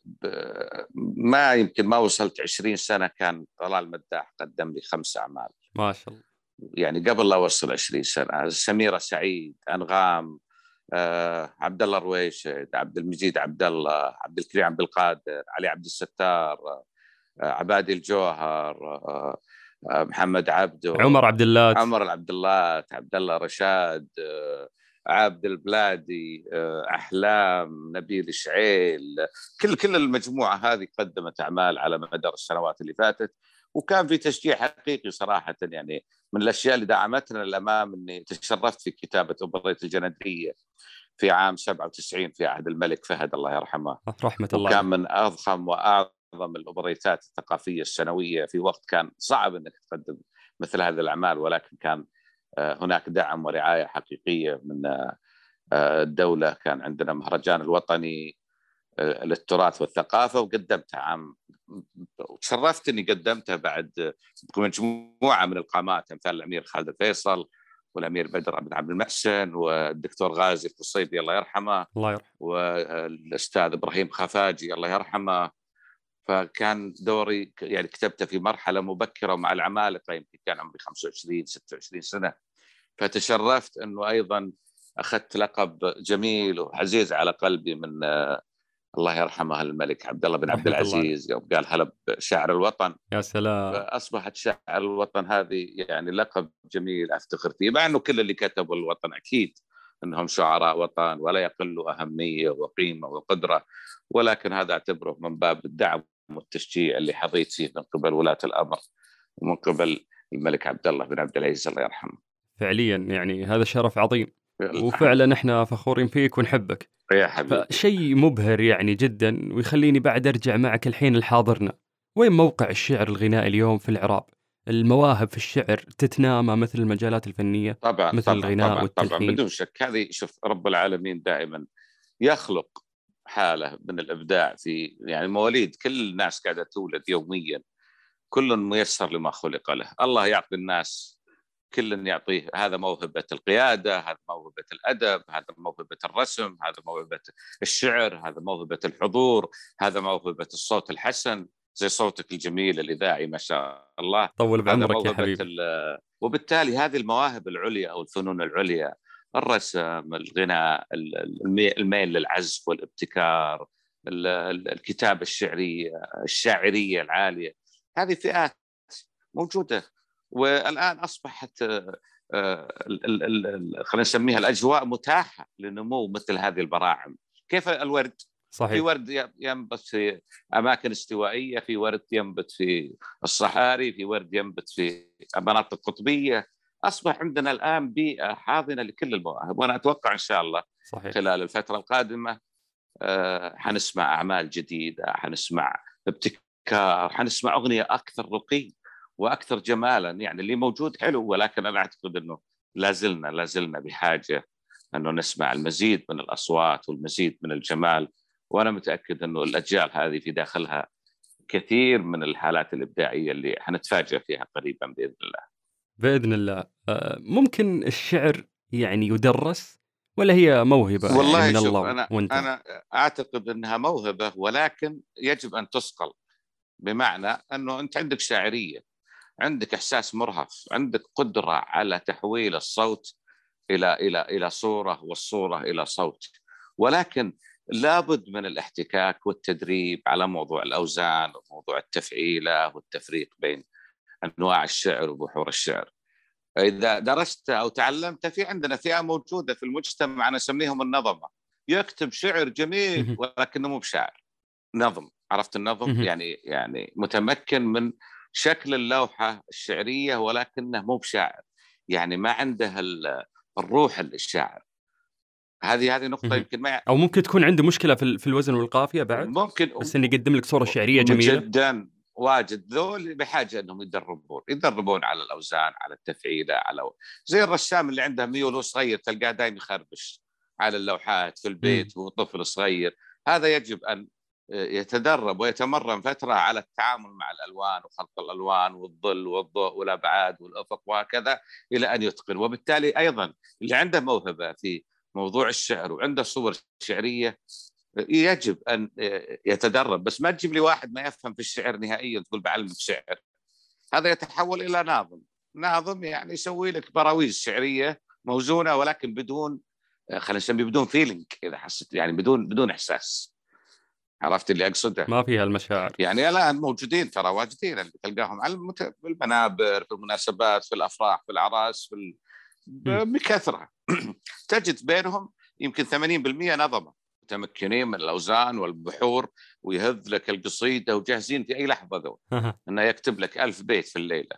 Speaker 2: يمكن ما وصلت 20 سنة كان طلال مداح قدم لي خمس أعمال.
Speaker 1: ما شاء الله.
Speaker 2: يعني قبل لا أوصل 20 سنة سميره سعيد أنغام آه، عبد الله رويشد عبد المجيد عبد الله عبد الكريم عبد القادر علي عبد الستار آه، عبادي الجوهر آه، آه، محمد عبده
Speaker 1: عمر عبد الله
Speaker 2: عمر العبد الله عبد الله رشاد آه، عبد البلادي آه، أحلام نبيل شعيل كل كل المجموعة هذه قدمت أعمال على مدار السنوات اللي فاتت وكان في تشجيع حقيقي صراحة يعني من الأشياء اللي دعمتنا للأمام إني تشرفت في كتابة اوبريت الجندرية في عام 97 في عهد الملك فهد الله يرحمه
Speaker 1: رحمة الله عليه.
Speaker 2: من أضخم وأعظم الاوبريتات الثقافية السنوية في وقت كان صعب إنك تقدم مثل هذه الأعمال ولكن كان هناك دعم ورعاية حقيقية من آه، الدولة. كان عندنا مهرجان الوطني آه، للتراث والثقافة وقدمتها عام وتشرفت إني قدمتها بعد مجموعة من القامات أمثال الأمير خالد الفيصل والأمير بدر بن عبد المحسن والدكتور غازي القصيبي الله يرحمه
Speaker 1: الله يرحمه.
Speaker 2: والأستاذ إبراهيم خفاجي الله يرحمه. فكان دوري يعني كتبته في مرحلة مبكرة ومع العمالقة يمكن كان عمري 25 26 سنة. فتشرفت إنه أيضا أخذت لقب جميل وعزيز على قلبي من آه، الله يرحمه الملك عبد الله بن عبد العزيز يوم قال هلا بشاعر الوطن.
Speaker 1: يا سلام.
Speaker 2: فأصبحت شاعر الوطن هذه يعني لقب جميل أفتخر فيه مع إنه كل اللي كتبوا الوطن أكيد إنهم شعراء وطن ولا يقلوا أهمية وقيمة وقدرة ولكن هذا أعتبره من باب الدعم والتشجيع اللي حظيت فيه من قبل ولاة الأمر ومن قبل الملك عبد الله بن عبد العزيز الله يرحمه.
Speaker 1: فعليا يعني هذا شرف عظيم. وفعلا إحنا فخورين فيك ونحبك.
Speaker 2: يا حبيبي.
Speaker 1: فشيء مبهر يعني جدا ويخليني بعد أرجع معك الحين لحاضرنا وين موقع الشعر الغنائي اليوم في العراب المواهب في الشعر تتنامى مثل المجالات الفنية
Speaker 2: طبعا
Speaker 1: مثل
Speaker 2: طبعا
Speaker 1: الغناء
Speaker 2: طبعا, طبعا.
Speaker 1: والتلحين.
Speaker 2: بدون شك هذه شوف رب العالمين دائما يخلق حالة من الإبداع في يعني مواليد كل الناس قاعدة تولد يوميا. كل ميسر لما خلق له. الله يعطي الناس كل يعطيه هذا موهبة القيادة هذا موهبة الأدب هذا موهبة الرسم هذا موهبة الشعر هذا موهبة الحضور هذا موهبة الصوت الحسن زي صوتك الجميل الإذاعي ما شاء الله.
Speaker 1: طول بعمرك يا
Speaker 2: موهبة
Speaker 1: حبيبي.
Speaker 2: ال- وبالتالي هذه المواهب العليا أو الفنون العليا الرسم، الغناء، ال- المي- الميل للعزف والابتكار، ال- ال- الكتابة الشعرية، الشاعرية العالية، هذه فئات موجودة والآن أصبحت آه، آه، خلينا نسميها الأجواء متاحة لنمو مثل هذه البراعم، كيف الورد؟ في
Speaker 1: صحيح
Speaker 2: ورد ي- ينبت في أماكن استوائية، في ورد ينبت في الصحاري، في ورد ينبت في مناطق قطبيه، أصبح عندنا الآن بيئة حاضنة لكل المواهب، وأنا أتوقع إن شاء الله
Speaker 1: صحيح.
Speaker 2: خلال الفترة القادمة آه، حنسمع أعمال جديدة، حنسمع ابتكار، حنسمع أغنية أكثر رقي. وأكثر جمالا، يعني اللي موجود حلو ولكن أنا أعتقد إنه لا زلنا لا زلنا بحاجة إنه نسمع المزيد من الأصوات والمزيد من الجمال. وأنا متأكد إنه الأجيال هذه في داخلها كثير من الحالات الإبداعية اللي حنتفاجئ فيها قريبا بإذن الله.
Speaker 1: بإذن الله. آه، ممكن الشعر يعني يدرس ولا هي موهبة
Speaker 2: والله
Speaker 1: يعني من
Speaker 2: شوف
Speaker 1: الله
Speaker 2: أنا
Speaker 1: وأنت؟
Speaker 2: أنا أعتقد إنها موهبة ولكن يجب أن تصقل بمعنى إنه أنت عندك شاعرية. عندك إحساس مرهف عندك قدرة على تحويل الصوت إلى إلى إلى صورة والصورة إلى صوت. ولكن لابد من الاحتكاك والتدريب على موضوع الأوزان وموضوع التفعيلة والتفريق بين أنواع الشعر وبحور الشعر. إذا درست أو تعلمت في عندنا فئة موجودة في المجتمع نسميهم النظمة. يكتب شعر جميل. ولكنه مو بشاعر. نظم. عرفت النظم. يعني يعني متمكن من شكل اللوحة الشعرية ولكنه مو بشاعر. يعني ما عنده ال- الروح الشاعر هذه هذه
Speaker 1: مهم.
Speaker 2: يمكن ما
Speaker 1: أو ممكن تكون عنده مشكلة في ال- في الوزن والقافية بعد؟
Speaker 2: ممكن.
Speaker 1: بس إنه يقدم لك صورة شعرية جميلة.
Speaker 2: جدا واجد. ذول بحاجة إنهم يدربون. يدربون على الأوزان على التفعيلة على زي الرسام اللي عنده ميول صغير تلقاه دائما يخربش على اللوحات في البيت وهو طفل صغير. هذا يجب أن يتدرب ويتمرن فترة على التعامل مع الألوان وخلق الألوان والظل والضوء والأبعاد والأفق وهكذا إلى أن يتقن. وبالتالي أيضا اللي عنده موهبة في موضوع الشعر وعنده صور شعرية يجب أن يتدرب. بس ما تجيب لي واحد ما يفهم في الشعر نهائيا تقول بعلمك شعر. هذا يتحول إلى ناظم. ناظم يعني يسوي لك براويز شعرية موزونة ولكن بدون خلينا نسميه بدون feeling إذا حسيت يعني بدون بدون إحساس. عرفت اللي أقصده؟
Speaker 1: ما فيها المشاعر.
Speaker 2: يعني الان موجودين ترى واجدين اللي تلقاهم على المت... في المنابر في المناسبات في الأفراح في الاعراس في ال... بكثرة. تجد بينهم يمكن 80% نظمة. متمكنين من الأوزان والبحور ويهذ لك القصيدة وجاهزين في أي لحظة ذو إنه يكتب لك ألف بيت في الليلة.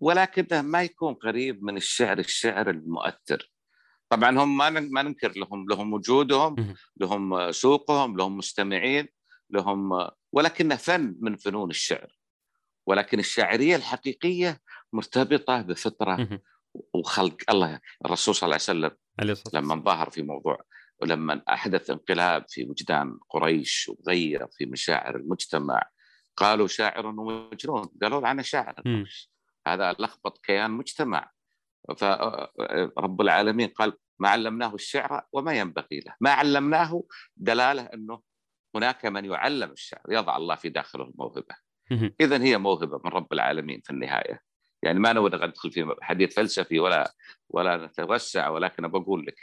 Speaker 2: ولكنه ما يكون قريب من الشعر الشعر المؤثر. طبعا هم ما ما ننكر لهم لهم وجودهم لهم سوقهم لهم مستمعين. لهم ولكنه فن من فنون الشعر. ولكن الشاعرية الحقيقية مرتبطة بفطرة وخلق. الله الرسول صلى الله عليه وسلم لما ظهر في موضوع ولما أحدث انقلاب في وجدان قريش وغير في مشاعر المجتمع قالوا شاعر ومجنون. قالوا عنه شاعر. هذا لخبط كيان مجتمع. فرب العالمين قال ما علمناه الشعر وما ينبغي له. ما علمناه دلالة أنه هناك من يعلم الشعر يضع الله في داخله الموهبة. اذا هي موهبة من رب العالمين في النهاية. يعني ما نبغى ندخل في حديث فلسفي ولا ولا نتوسع ولكن بقول لك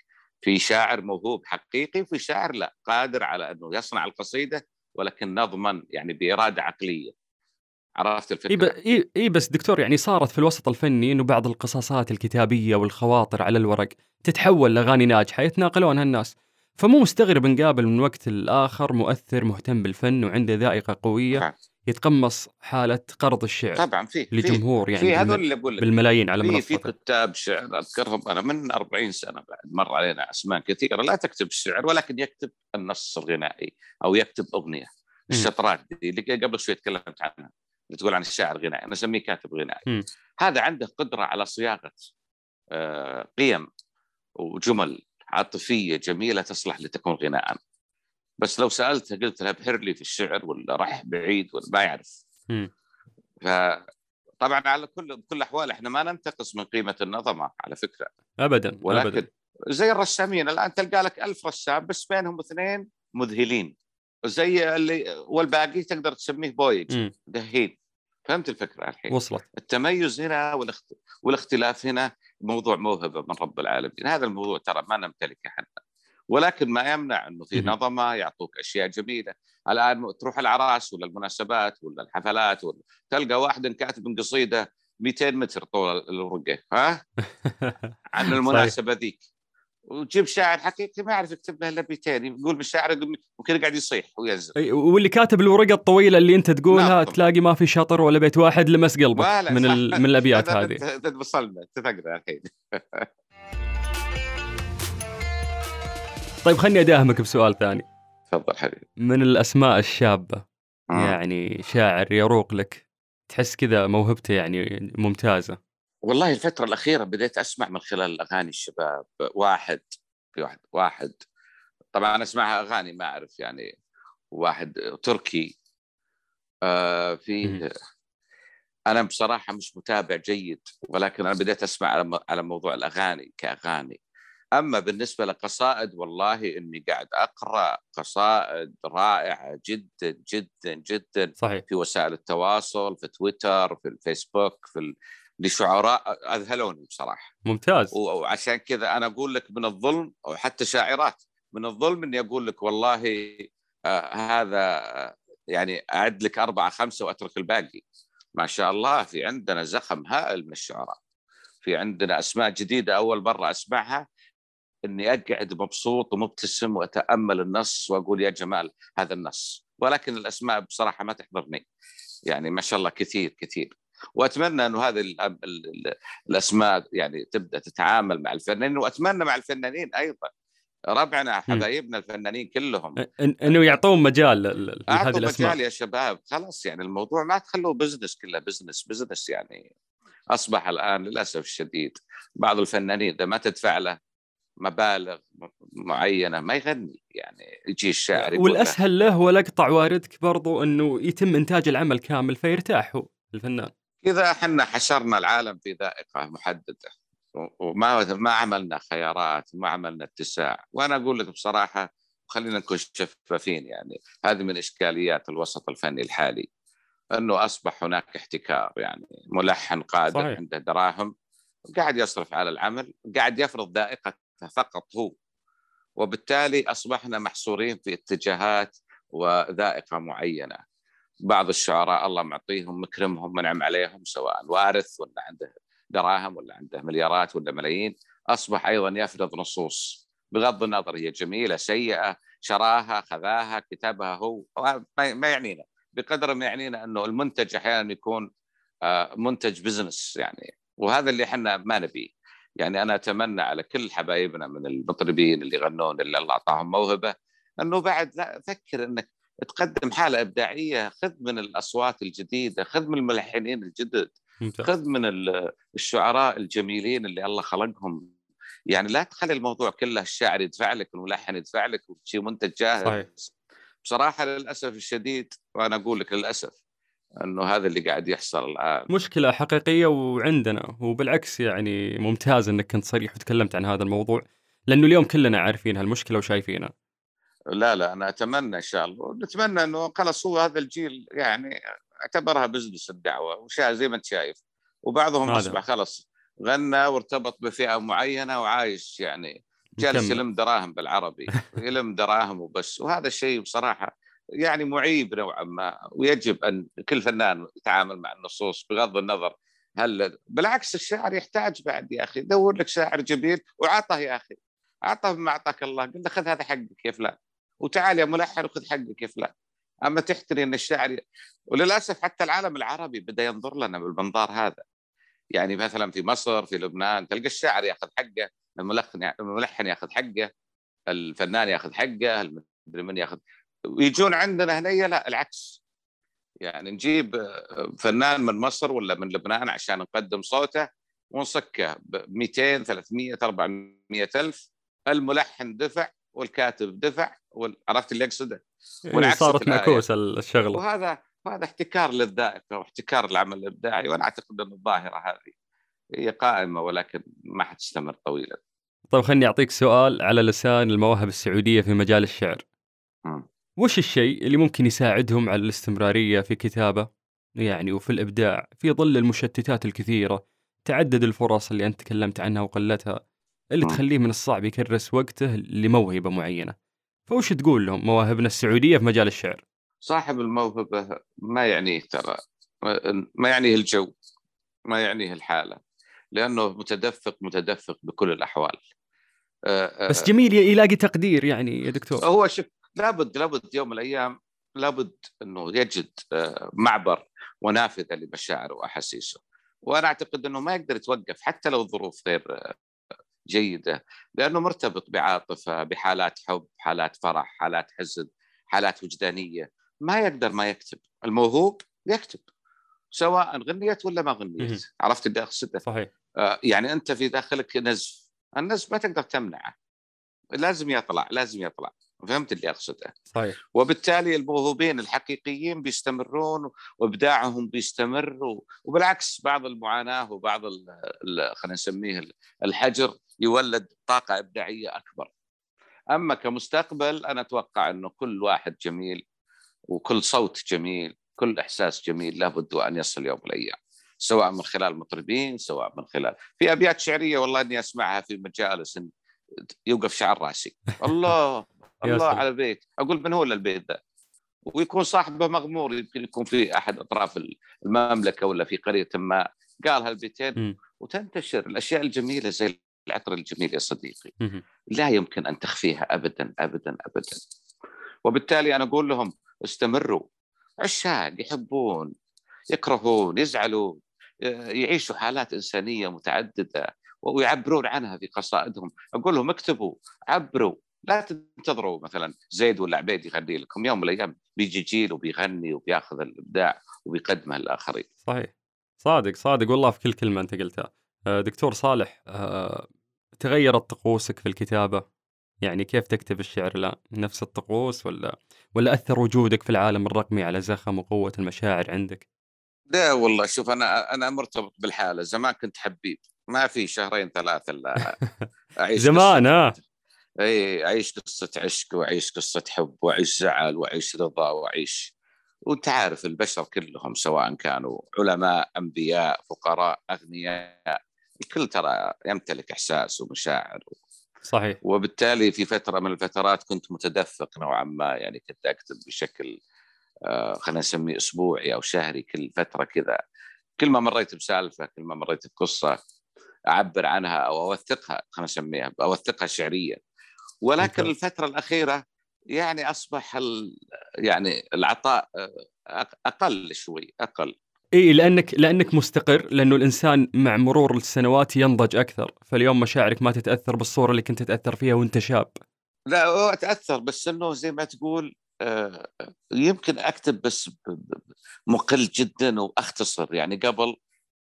Speaker 2: في شاعر موهوب حقيقي وفي شاعر لا قادر على أنه يصنع القصيدة ولكن نظما يعني بإرادة عقلية. عرفت الفكرة؟
Speaker 1: إي إيه بس دكتور يعني صارت في الوسط الفني إنه بعض القصاصات الكتابية والخواطر على الورق تتحول لأغاني ناجحة يتناقلونها الناس. فمو مستغرب نقابل من وقت الآخر مؤثر مهتم بالفن وعنده ذائقة قوية
Speaker 2: طبعا.
Speaker 1: يتقمص حالة قرض الشعر
Speaker 2: طبعا في
Speaker 1: لجمهور يعني
Speaker 2: في هذول اللي بقول
Speaker 1: بالملايين على
Speaker 2: في في كتاب شعر أذكرهم أنا من 40 سنة بعد مر علينا أسماء كثيرة. لا تكتب الشعر ولكن يكتب النص الغنائي أو يكتب أغنية. الشطرات دي اللي قبل شوي تكلمت عنها اللي تقول عن الشاعر غنائي أنا أسميه كاتب غنائي.
Speaker 1: م.
Speaker 2: هذا عنده قدرة على صياغة آه، قيم وجمل عاطفية جميلة تصلح لتكون غناء. بس لو سالته قلت له ابهر لي في الشعر ولا راح بعيد ولا ما يعرف. فطبعا على كل بكل الاحوال إحنا ما ننتقص من قيمة النظمة على فكرة.
Speaker 1: ابدا
Speaker 2: ولكن
Speaker 1: ابدا
Speaker 2: زي الرسامين الآن تلقى لك ألف رسام بس بينهم اثنين مذهلين. زي اللي والباقي تقدر تسميه بويج. دهين. فهمت الفكرة الحين؟
Speaker 1: وصلت.
Speaker 2: التميز هنا والاخت... والاختلاف هنا موضوع موهبة من رب العالمين. هذا الموضوع ترى ما نمتلكه إحنا ولكن ما يمنع أنه في. نظمة يعطوك أشياء جميلة. الآن تروح الاعراس ولا المناسبات ولا الحفلات ولا تلقى واحد كاتب قصيدة 200 متر طول الورقة ها؟ عن المناسبة ذيك. وتجيب شاعر حقيقي ما يعرف يكتب له الا 200 يقول بالشاعر ممكن يقعد يصيح وينزل
Speaker 1: أي، واللي كاتب الورقة الطويلة اللي أنت تقولها
Speaker 2: نعم.
Speaker 1: تلاقي ما في شطر ولا بيت واحد لمس قلبك
Speaker 2: ولا
Speaker 1: من. من
Speaker 2: الأبيات
Speaker 1: هذه
Speaker 2: وصلنا اتفقنا الحين
Speaker 1: طيب خلني أداهمك بسؤال ثاني
Speaker 2: تفضل حبيبي
Speaker 1: من الأسماء الشابة
Speaker 2: آه.
Speaker 1: يعني شاعر يروق لك تحس كذا موهبته يعني ممتازة
Speaker 2: والله الفترة الأخيرة بديت أسمع من خلال أغاني الشباب واحد في واحد واحد طبعا أنا اسمعها أغاني ما أعرف يعني واحد تركي آه في
Speaker 1: مم.
Speaker 2: أنا بصراحة مش متابع جيد ولكن أنا بديت أسمع على على موضوع الأغاني كأغاني أما بالنسبة لقصائد والله إني قاعد أقرأ قصائد رائعة جدا جدا جدا
Speaker 1: صحيح
Speaker 2: في وسائل التواصل في تويتر في الفيسبوك في. لشعراء أذهلوني بصراحة.
Speaker 1: ممتاز.
Speaker 2: وعشان كذا أنا أقول لك من الظلم أو حتى شاعرات من الظلم إني أقول لك والله آه هذا يعني أعد لك أربعة خمسة وأترك الباقي. ما شاء الله في عندنا زخم هائل من الشعراء. في عندنا أسماء جديدة أول مرة أسمعها. إني أقعد مبسوط ومبتسم وأتأمل النص وأقول يا جمال هذا النص. ولكن الأسماء بصراحة ما تحضرني. يعني ما شاء الله كثير كثير. وأتمنى أنه هذه ال- ال- ال- الأسماء يعني تبدأ تتعامل مع الفنانين وأتمنى مع الفنانين أيضا. ربعنا حبايبنا الفنانين كلهم.
Speaker 1: إنه يعطون مجال لهذه الاسماء
Speaker 2: مجال يا شباب. خلاص يعني الموضوع ما تخلوه business كله business business يعني أصبح الآن للأسف الشديد بعض الفنانين إذا ما تدفع له مبالغ معينة ما يغني. يعني يجي الشاعر له
Speaker 1: والأسهل له والاقطع واردك برضو إنه يتم إنتاج العمل كامل فيرتاح هو الفنان.
Speaker 2: كذا إحنا حشرنا العالم في ذائقة محددة وما ما عملنا خيارات وما عملنا اتساع وأنا أقول لك بصراحة خلينا نكون شفافين يعني هذه من إشكاليات الوسط الفني الحالي إنه أصبح هناك احتكار يعني ملحن قادر
Speaker 1: صحيح.
Speaker 2: صحيح. عنده دراهم قاعد يصرف على العمل قاعد يفرض ذائقته فقط هو وبالتالي أصبحنا محصورين في اتجاهات وذائقة معينة بعض الشعراء الله معطيهم مكرمهم منعم عليهم سواء وارث ولا عنده دراهم ولا عنده مليارات ولا ملايين. أصبح أيضا يفرض نصوص. بغض النظر هي جميلة سيئة شراها خذاها كتبها هو. ما يعنينا. بقدر ما يعنينا أنه المنتج أحيانا يكون آه، منتج بزنس يعني. وهذا اللي إحنا ما نبيه. يعني أنا أتمنى على كل حبايبنا من المطربين اللي يغنون اللي الله أعطاهم موهبة أنه بعد لا فكر إنك تقدم حالة إبداعية خذ من الأصوات الجديدة خذ من الملحنين الجدد
Speaker 1: ممتاز.
Speaker 2: خذ من ال- الشعراء الجميلين اللي الله خلقهم. يعني لا تخلي الموضوع كله الشاعر يدفع لك والملحن يدفع لك وشي منتج جاهز.
Speaker 1: صحيح.
Speaker 2: بصراحة للأسف الشديد وأنا أقول لك للأسف إنه هذا اللي قاعد يحصل الآن.
Speaker 1: مشكلة حقيقية وعندنا وبالعكس يعني ممتاز إنك كنت صريح وتكلمت عن هذا الموضوع لأنه اليوم كلنا عارفين هالمشكلة وشايفينها.
Speaker 2: لا لا أنا أتمنى إن شاء الله نتمنى إنه خلاص هو هذا الجيل يعني اعتبرها بزنس الدعوة وشا زي ما أنت شايف وبعضهم. أصبح خلاص غنى وارتبط بفئة معينة وعايش يعني جالس. يلم دراهم بالعربي يلم دراهم وبس وهذا الشيء بصراحة يعني معيب نوعا ما ويجب أن كل فنان يتعامل مع النصوص بغض النظر هل بالعكس الشاعر يحتاج بعد يا أخي دور لك شاعر جميل وعطه يا أخي عطه بما اعطاك الله قل له خذ هذا حقك يا فلان وتعال يا ملحن وخذ حقك يا فلان. أما تحتري إن الشاعر. وللأسف حتى العالم العربي بدأ ينظر لنا بالمنظار هذا. يعني مثلا في مصر في لبنان تلقى الشاعر يأخذ حقه الملحن الملحن يأخذ حقه الفنان يأخذ حقه المدري من يأخذ. ويجون عندنا هنا لا العكس. يعني نجيب فنان من مصر ولا من لبنان عشان نقدم صوته ونصكه ب 200 300 400 ألف. الملحن دفع والكاتب دفع عرفت اللي أقصده والعكس
Speaker 1: صارت. معكوسة الشغلة
Speaker 2: وهذا وهذا احتكار للذائقة واحتكار العمل الإبداعي وأنا أعتقد أن الظاهرة هذه هي قائمة ولكن ما حتستمر طويلا.
Speaker 1: طيب خلني أعطيك سؤال على لسان المواهب السعودية في مجال الشعر
Speaker 2: مم.
Speaker 1: وش الشيء اللي ممكن يساعدهم على الاستمرارية في كتابة يعني وفي الإبداع في ظل المشتتات الكثيرة تعدد الفرص اللي أنت تكلمت عنها وقلتها اللي
Speaker 2: مم.
Speaker 1: تخليه من الصعب يكرس وقته لموهبة معينة فوش تقول لهم مواهبنا السعودية في مجال الشعر؟
Speaker 2: صاحب الموهبة ما يعنيه ترى. ما يعنيه الجو. ما يعنيه الحالة. لأنه متدفق متدفق بكل الأحوال. آه، آه،
Speaker 1: بس جميل يلاقي تقدير يعني يا دكتور.
Speaker 2: هو شوف لابد لابد يوم من الأيام لابد إنه يجد آه، معبر ونافذة لمشاعره وأحاسيسه. وأنا أعتقد إنه ما يقدر يتوقف حتى لو الظروف غير جيدة لأنه مرتبط بعاطفة بحالات حب حالات فرح حالات حزن حالات وجدانية. ما يقدر ما يكتب. الموهوب يكتب سواء غنيت ولا ما. غنيت. عرفت اللي أقصده؟
Speaker 1: صحيح.
Speaker 2: آه، يعني أنت في داخلك نزف. النزف ما تقدر تمنعه. لازم يطلع لازم يطلع. فهمت اللي أقصده
Speaker 1: صحيح
Speaker 2: وبالتالي الموهوبين الحقيقيين بيستمرون وإبداعهم بيستمر و- وبالعكس بعض المعاناة وبعض خلينا نسميه ال- الحجر يولد طاقة إبداعية أكبر. أما كمستقبل أنا أتوقع إنه كل واحد جميل وكل صوت جميل، كل إحساس جميل لابد أن يصل يوم من الأيام. سواء من خلال مطربين سواء من خلال في أبيات شعرية والله إني أسمعها في مجالس يوقف شعر راسي الله الله. على البيت. أقول من هو البيت ذا ويكون صاحبه مغمور يمكن يكون في أحد أطراف المملكة ولا في قرية ما. قال هالبيتين. وتنتشر الأشياء الجميلة زي العطر الجميل يا صديقي.
Speaker 1: مهم.
Speaker 2: لا يمكن أن تخفيها ابدا ابدا ابدا. وبالتالي أنا أقول لهم استمروا. عشاق يحبون يكرهون يزعلون يعيشوا حالات إنسانية متعددة ويعبرون عنها في قصائدهم. أقول لهم اكتبوا عبروا. لا تنتظروا مثلا زيد ولا عبيد يغني لكم يوم من الأيام بيجي جيل وبيغني وبيأخذ الإبداع وبيقدمه للآخرين.
Speaker 1: صحيح. صادق صادق. والله في كل كلمة أنت قلتها. آه، دكتور صالح آه، تغيرت طقوسك في الكتابة؟ يعني كيف تكتب الشعر الآن؟ نفس الطقوس ولا ولا أثر وجودك في العالم الرقمي على زخم وقوة المشاعر عندك؟
Speaker 2: لا والله شوف أنا أنا مرتبط بالحالة. زمان كنت حبيب. ما في شهرين ثلاثة إلا أعيش
Speaker 1: زمان ها
Speaker 2: اي اعيش قصة عشق واعيش قصة حب واعيش زعل واعيش رضا واعيش وانت عارف البشر كلهم سواء كانوا علماء أنبياء فقراء أغنياء. الكل ترى يمتلك إحساس ومشاعر
Speaker 1: صحيح.
Speaker 2: وبالتالي في فترة من الفترات كنت متدفق نوعا ما يعني كنت أكتب بشكل آه، خلينا نسميه أسبوعي أو شهري كل فترة كذا. كل ما مريت بسالفة كل ما مريت بقصة أعبر عنها أو أوثقها خلينا نسميها أوثقها شعريا. ولكن. الفترة الأخيرة يعني أصبح ال... يعني العطاء أقل شوي أقل.
Speaker 1: إي لأنك لأنك مستقر لأنه الإنسان مع مرور السنوات ينضج أكثر. فاليوم مشاعرك ما تتأثر بالصورة اللي كنت تتأثر فيها وأنت شاب.
Speaker 2: لا هو اتاثر بس إنه زي ما تقول آه، يمكن أكتب بس مقل جدا وأختصر. يعني قبل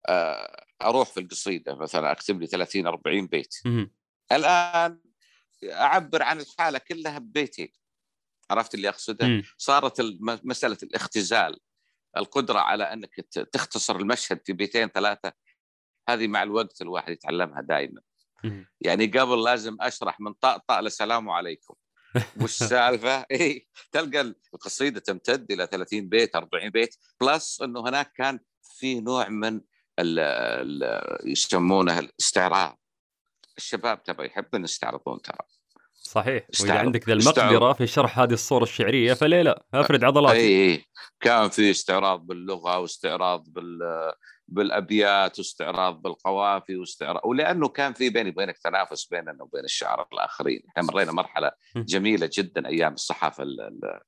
Speaker 2: آه، أروح في القصيدة مثلا أكتب لي 30 40 بيت. الآن أعبر عن الحالة كلها ببيتين عرفت اللي أقصده؟
Speaker 1: مم.
Speaker 2: صارت مسألة الاختزال القدرة على أنك تختصر المشهد في بيتين ثلاثة هذه مع الوقت الواحد يتعلمها دائما. يعني قبل لازم أشرح من طقطق لسلام عليكم وش السالفة؟ إي تلقى القصيدة تمتد إلى 30 بيت 40 بيت plus إنه هناك كان في نوع من ال ال يسمونه الاستعراض الشباب ترى يحبون يستعرضون ترى
Speaker 1: صحيح
Speaker 2: وإذا.
Speaker 1: عندك ذا. المقدرة في شرح هذه الصورة الشعرية فليه لا افرد عضلاتي
Speaker 2: اي اي كان في استعراض باللغة واستعراض بال بالأبيات واستعراض بالقوافي واستعراض ولأنه كان في بيني وبينك تنافس بيننا وبين الشعراء الآخرين، إحنا مرينا
Speaker 1: مرحلة.
Speaker 2: جميلة جدا أيام الصحافة ال- ال-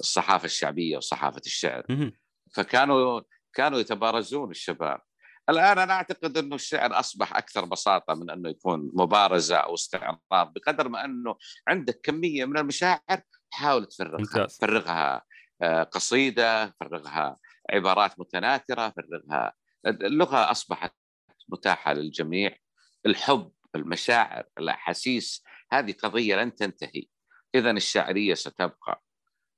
Speaker 2: الصحافة الشعبية وصحافة الشعر،. فكانوا كانوا يتبارزون الشباب. الآن أنا أعتقد إنه الشعر أصبح أكثر بساطة من إنه يكون مبارزة أو استعراض بقدر ما إنه عندك كمية من المشاعر حاول تفرغها. فرغها آه، قصيدة فرغها عبارات متناثرة فرغها اللغة أصبحت متاحة للجميع الحب المشاعر الأحاسيس هذه قضية لن تنتهي اذا الشعريه ستبقى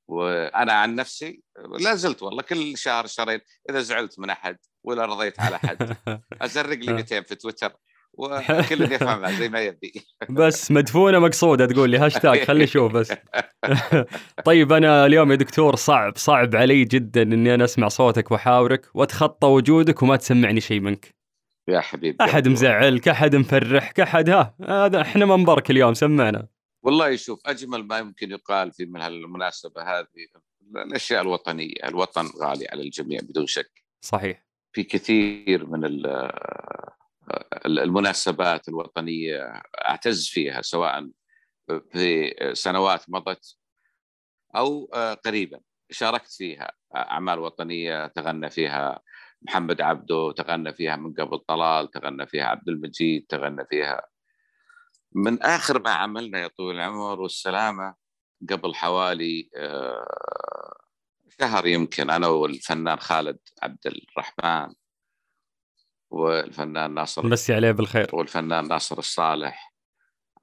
Speaker 2: وأنا عن نفسي لا زلت والله كل شهر شهرين إذا زعلت من أحد ولا رضيت على احد أزرق لي 200 في تويتر وكل يفهمها زي ما يبي.
Speaker 1: بس مدفونة مقصودة تقول لي هاشتاج خلي أشوف بس. طيب أنا اليوم يا دكتور صعب صعب علي جدا إني أنا أسمع صوتك وأحاورك. واتخطى وجودك وما تسمعني شيء منك.
Speaker 2: يا حبيبي
Speaker 1: أحد مزعلك أحد مفرحك أحد ها هذا إحنا منبرك اليوم سمعنا.
Speaker 2: والله شوف أجمل ما يمكن يقال في من هالمناسبة هذه الأشياء الوطنية، الوطن غالي على الجميع بدون شك.
Speaker 1: صحيح.
Speaker 2: في كثير من ال- المناسبات الوطنية أعتز فيها سواء في سنوات مضت أو قريبا. شاركت فيها أعمال وطنية تغنى فيها محمد عبده تغنى فيها من قبل طلال تغنى فيها عبد المجيد تغنى فيها من آخر ما عملنا يا طويل العمر والسلامة قبل حوالي آه، شهر يمكن أنا والفنان خالد عبد الرحمن والفنان ناصر
Speaker 1: نمسي عليه بالخير.
Speaker 2: والفنان ناصر الصالح.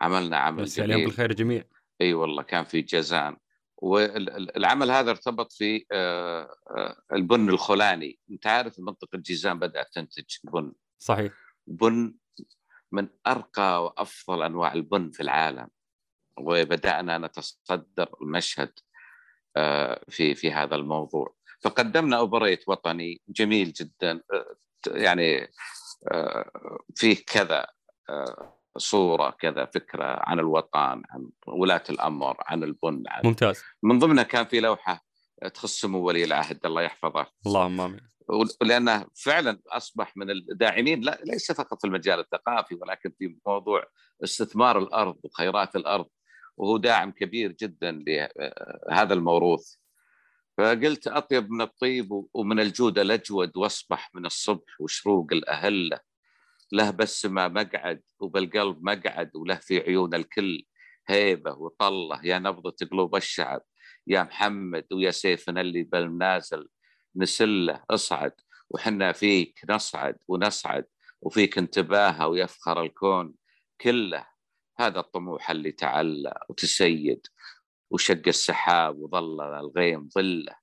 Speaker 2: عملنا عمل
Speaker 1: بس عليهم بالخير جميع.
Speaker 2: إي والله كان في جازان. والعمل هذا ارتبط في آه، آه، البن الخولاني. أنت عارف منطقة جيزان بدأت تنتج بن.
Speaker 1: صحيح.
Speaker 2: بن من أرقى وأفضل أنواع البن في العالم. وبدأنا نتصدر المشهد في في هذا الموضوع. فقدمنا أوبريت وطني جميل جدا. آه، يعني آه، فيه كذا صورة كذا فكرة عن الوطن عن ولاة الأمر عن البن عن
Speaker 1: ممتاز.
Speaker 2: من ضمنها كان في لوحة تخص سمو ولي العهد الله يحفظه.
Speaker 1: اللهم آمين.
Speaker 2: ولأنه فعلا أصبح من الداعمين لا ليس فقط في المجال الثقافي ولكن في موضوع استثمار الأرض وخيرات الأرض. وهو داعم كبير جدا لهذا الموروث. فقلت أطيب من الطيب ومن الجود الأجود وأصبح من الصبح وشروق الأهلة. له بسمه مقعد وبالقلب مقعد وله في عيون الكل هيبة وطلة. يا نبضة قلوب الشعب يا محمد ويا سيفنا اللي بالمنازل نسله. اصعد وحنا فيك نصعد ونصعد وفيك انتباهه ويفخر الكون كله. هذا الطموح اللي تعلى وتسيد وشق السحاب وظل الغيم ظله.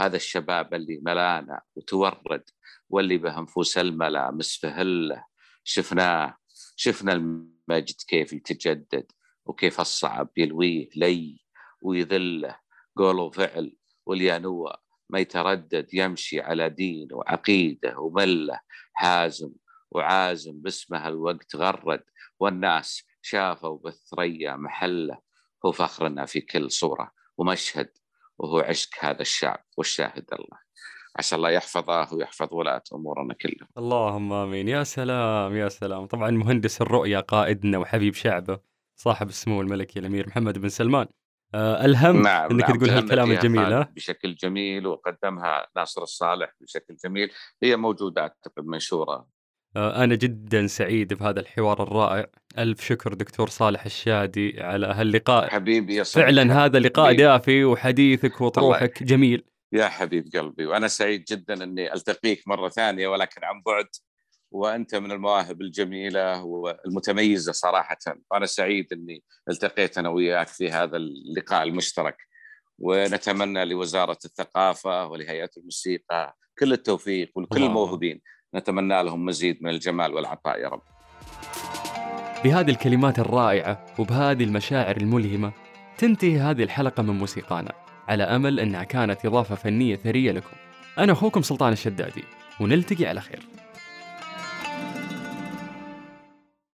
Speaker 2: هذا الشباب اللي ملانا وتورد واللي به نفوس الملا مسفهله شفناه شفنا المجد كيف يتجدد وكيف الصعب يلويه لي ويذله. قول وفعل واليانوة ما يتردد يمشي على دين وعقيدة وملة. حازم وعازم باسمها الوقت غرد والناس شافوا بالثريا محله هو فخرنا في كل صورة ومشهد وهو عشق هذا الشعب والشاهد الله. عسى الله يحفظه ويحفظ ولاة أمورنا كلها.
Speaker 1: اللهم آمين. يا سلام يا سلام. طبعا مهندس الرؤية قائدنا وحبيب شعبه صاحب السمو الملكي الأمير محمد بن سلمان. آه ألهم
Speaker 2: نعم
Speaker 1: إنك
Speaker 2: نعم.
Speaker 1: تقول هالكلام الجميل
Speaker 2: بشكل جميل وقدمها ناصر الصالح بشكل جميل. هي موجودة أعتقد منشورة.
Speaker 1: آه أنا جدا سعيد بهذا الحوار الرائع. ألف شكر دكتور صالح الشادي على هاللقاء
Speaker 2: حبيبي يا صديقي
Speaker 1: فعلا هذا لقاء
Speaker 2: حبيبي.
Speaker 1: دافي وحديثك وطروحك جميل
Speaker 2: يا حبيب قلبي وأنا سعيد جدا أني ألتقيك مرة ثانية ولكن عن بعد وأنت من المواهب الجميلة والمتميزة صراحة وأنا سعيد أني التقيت أنا وياك في هذا اللقاء المشترك ونتمنى لوزارة الثقافة ولهيئة الموسيقى كل التوفيق ولكل. الموهوبين نتمنى لهم مزيد من الجمال والعطاء يا رب
Speaker 1: بهذه الكلمات الرائعة وبهذه المشاعر الملهمة تنتهي هذه الحلقة من موسيقانا. على أمل أنها كانت إضافة فنية ثرية لكم. أنا أخوكم سلطان الشدادي ونلتقي على خير.